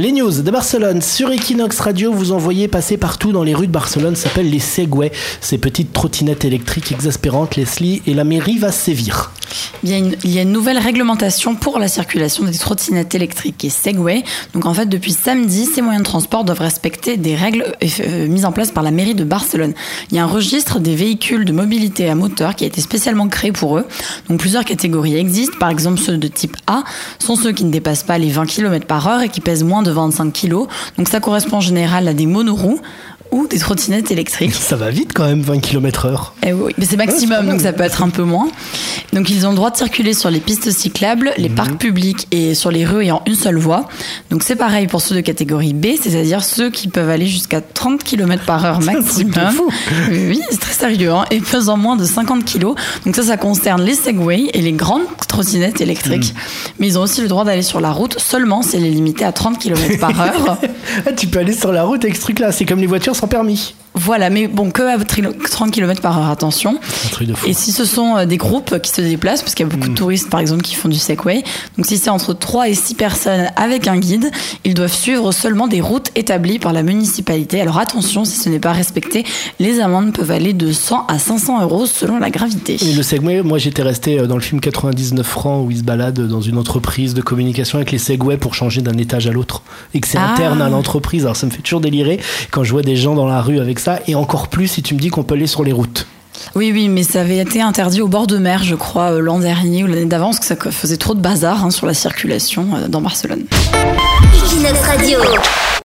Les news de Barcelone sur Equinox Radio, vous envoyez passer partout dans les rues de Barcelone, s'appellent les Segway, ces petites trottinettes électriques exaspérantes, Leslie, et la mairie va sévir. Il y, a une, nouvelle réglementation pour la circulation des trottinettes électriques et Segway. Donc en fait, depuis samedi, ces moyens de transport doivent respecter des règles euh, mises en place par la mairie de Barcelone. Il y a un registre des véhicules de mobilité à moteur qui a été spécialement créé pour eux. Donc plusieurs catégories existent. Par exemple, ceux de type A sont ceux qui ne dépassent pas les 20 km par heure et qui pèsent moins de 25 kg. Donc ça correspond en général à des monoroues ou des trottinettes électriques. Ça va vite quand même, 20 km heure. Eh oui, mais c'est maximum, donc ça peut être un peu moins. Donc ils ont le droit de circuler sur les pistes cyclables, les parcs publics et sur les rues ayant une seule voie. Donc c'est pareil pour ceux de catégorie B, c'est-à-dire ceux qui peuvent aller jusqu'à 30 km par heure maximum. fou. Oui, c'est très sérieux, hein, et pesant moins de 50 kg. Donc ça, ça concerne les Segway et les grandes trottinettes électriques. Mais ils ont aussi le droit d'aller sur la route seulement si elle est limitée à 30 km par heure. Ah, tu peux aller sur la route avec ce truc-là, c'est comme les voitures sans permis. Voilà, mais bon, que à tri- 30 km par heure, attention. Un truc de fou. Et si ce sont euh, des groupes qui se déplacent, parce qu'il y a beaucoup de touristes par exemple qui font du Segway, donc si c'est entre 3 et 6 personnes avec un guide, ils doivent suivre seulement des routes établies par la municipalité. Alors attention, si ce n'est pas respecté, les amendes peuvent aller de 100 à 500 euros selon la gravité. Et le Segway, moi j'étais resté euh, dans le film 99 francs où il se balade dans une entreprise de communication avec les Segway pour changer d'un étage à l'autre. Et que c'est Ah. interne à l'entreprise. Alors ça me fait toujours délirer quand je vois des gens dans la rue avec ça. Et encore plus si tu me dis qu'on peut aller sur les routes. Oui, oui, mais ça avait été interdit au bord de mer, je crois, euh, l'an dernier ou l'année d'avant, parce que ça faisait trop de bazar hein, sur la circulation euh, dans Barcelone. Equinox Radio.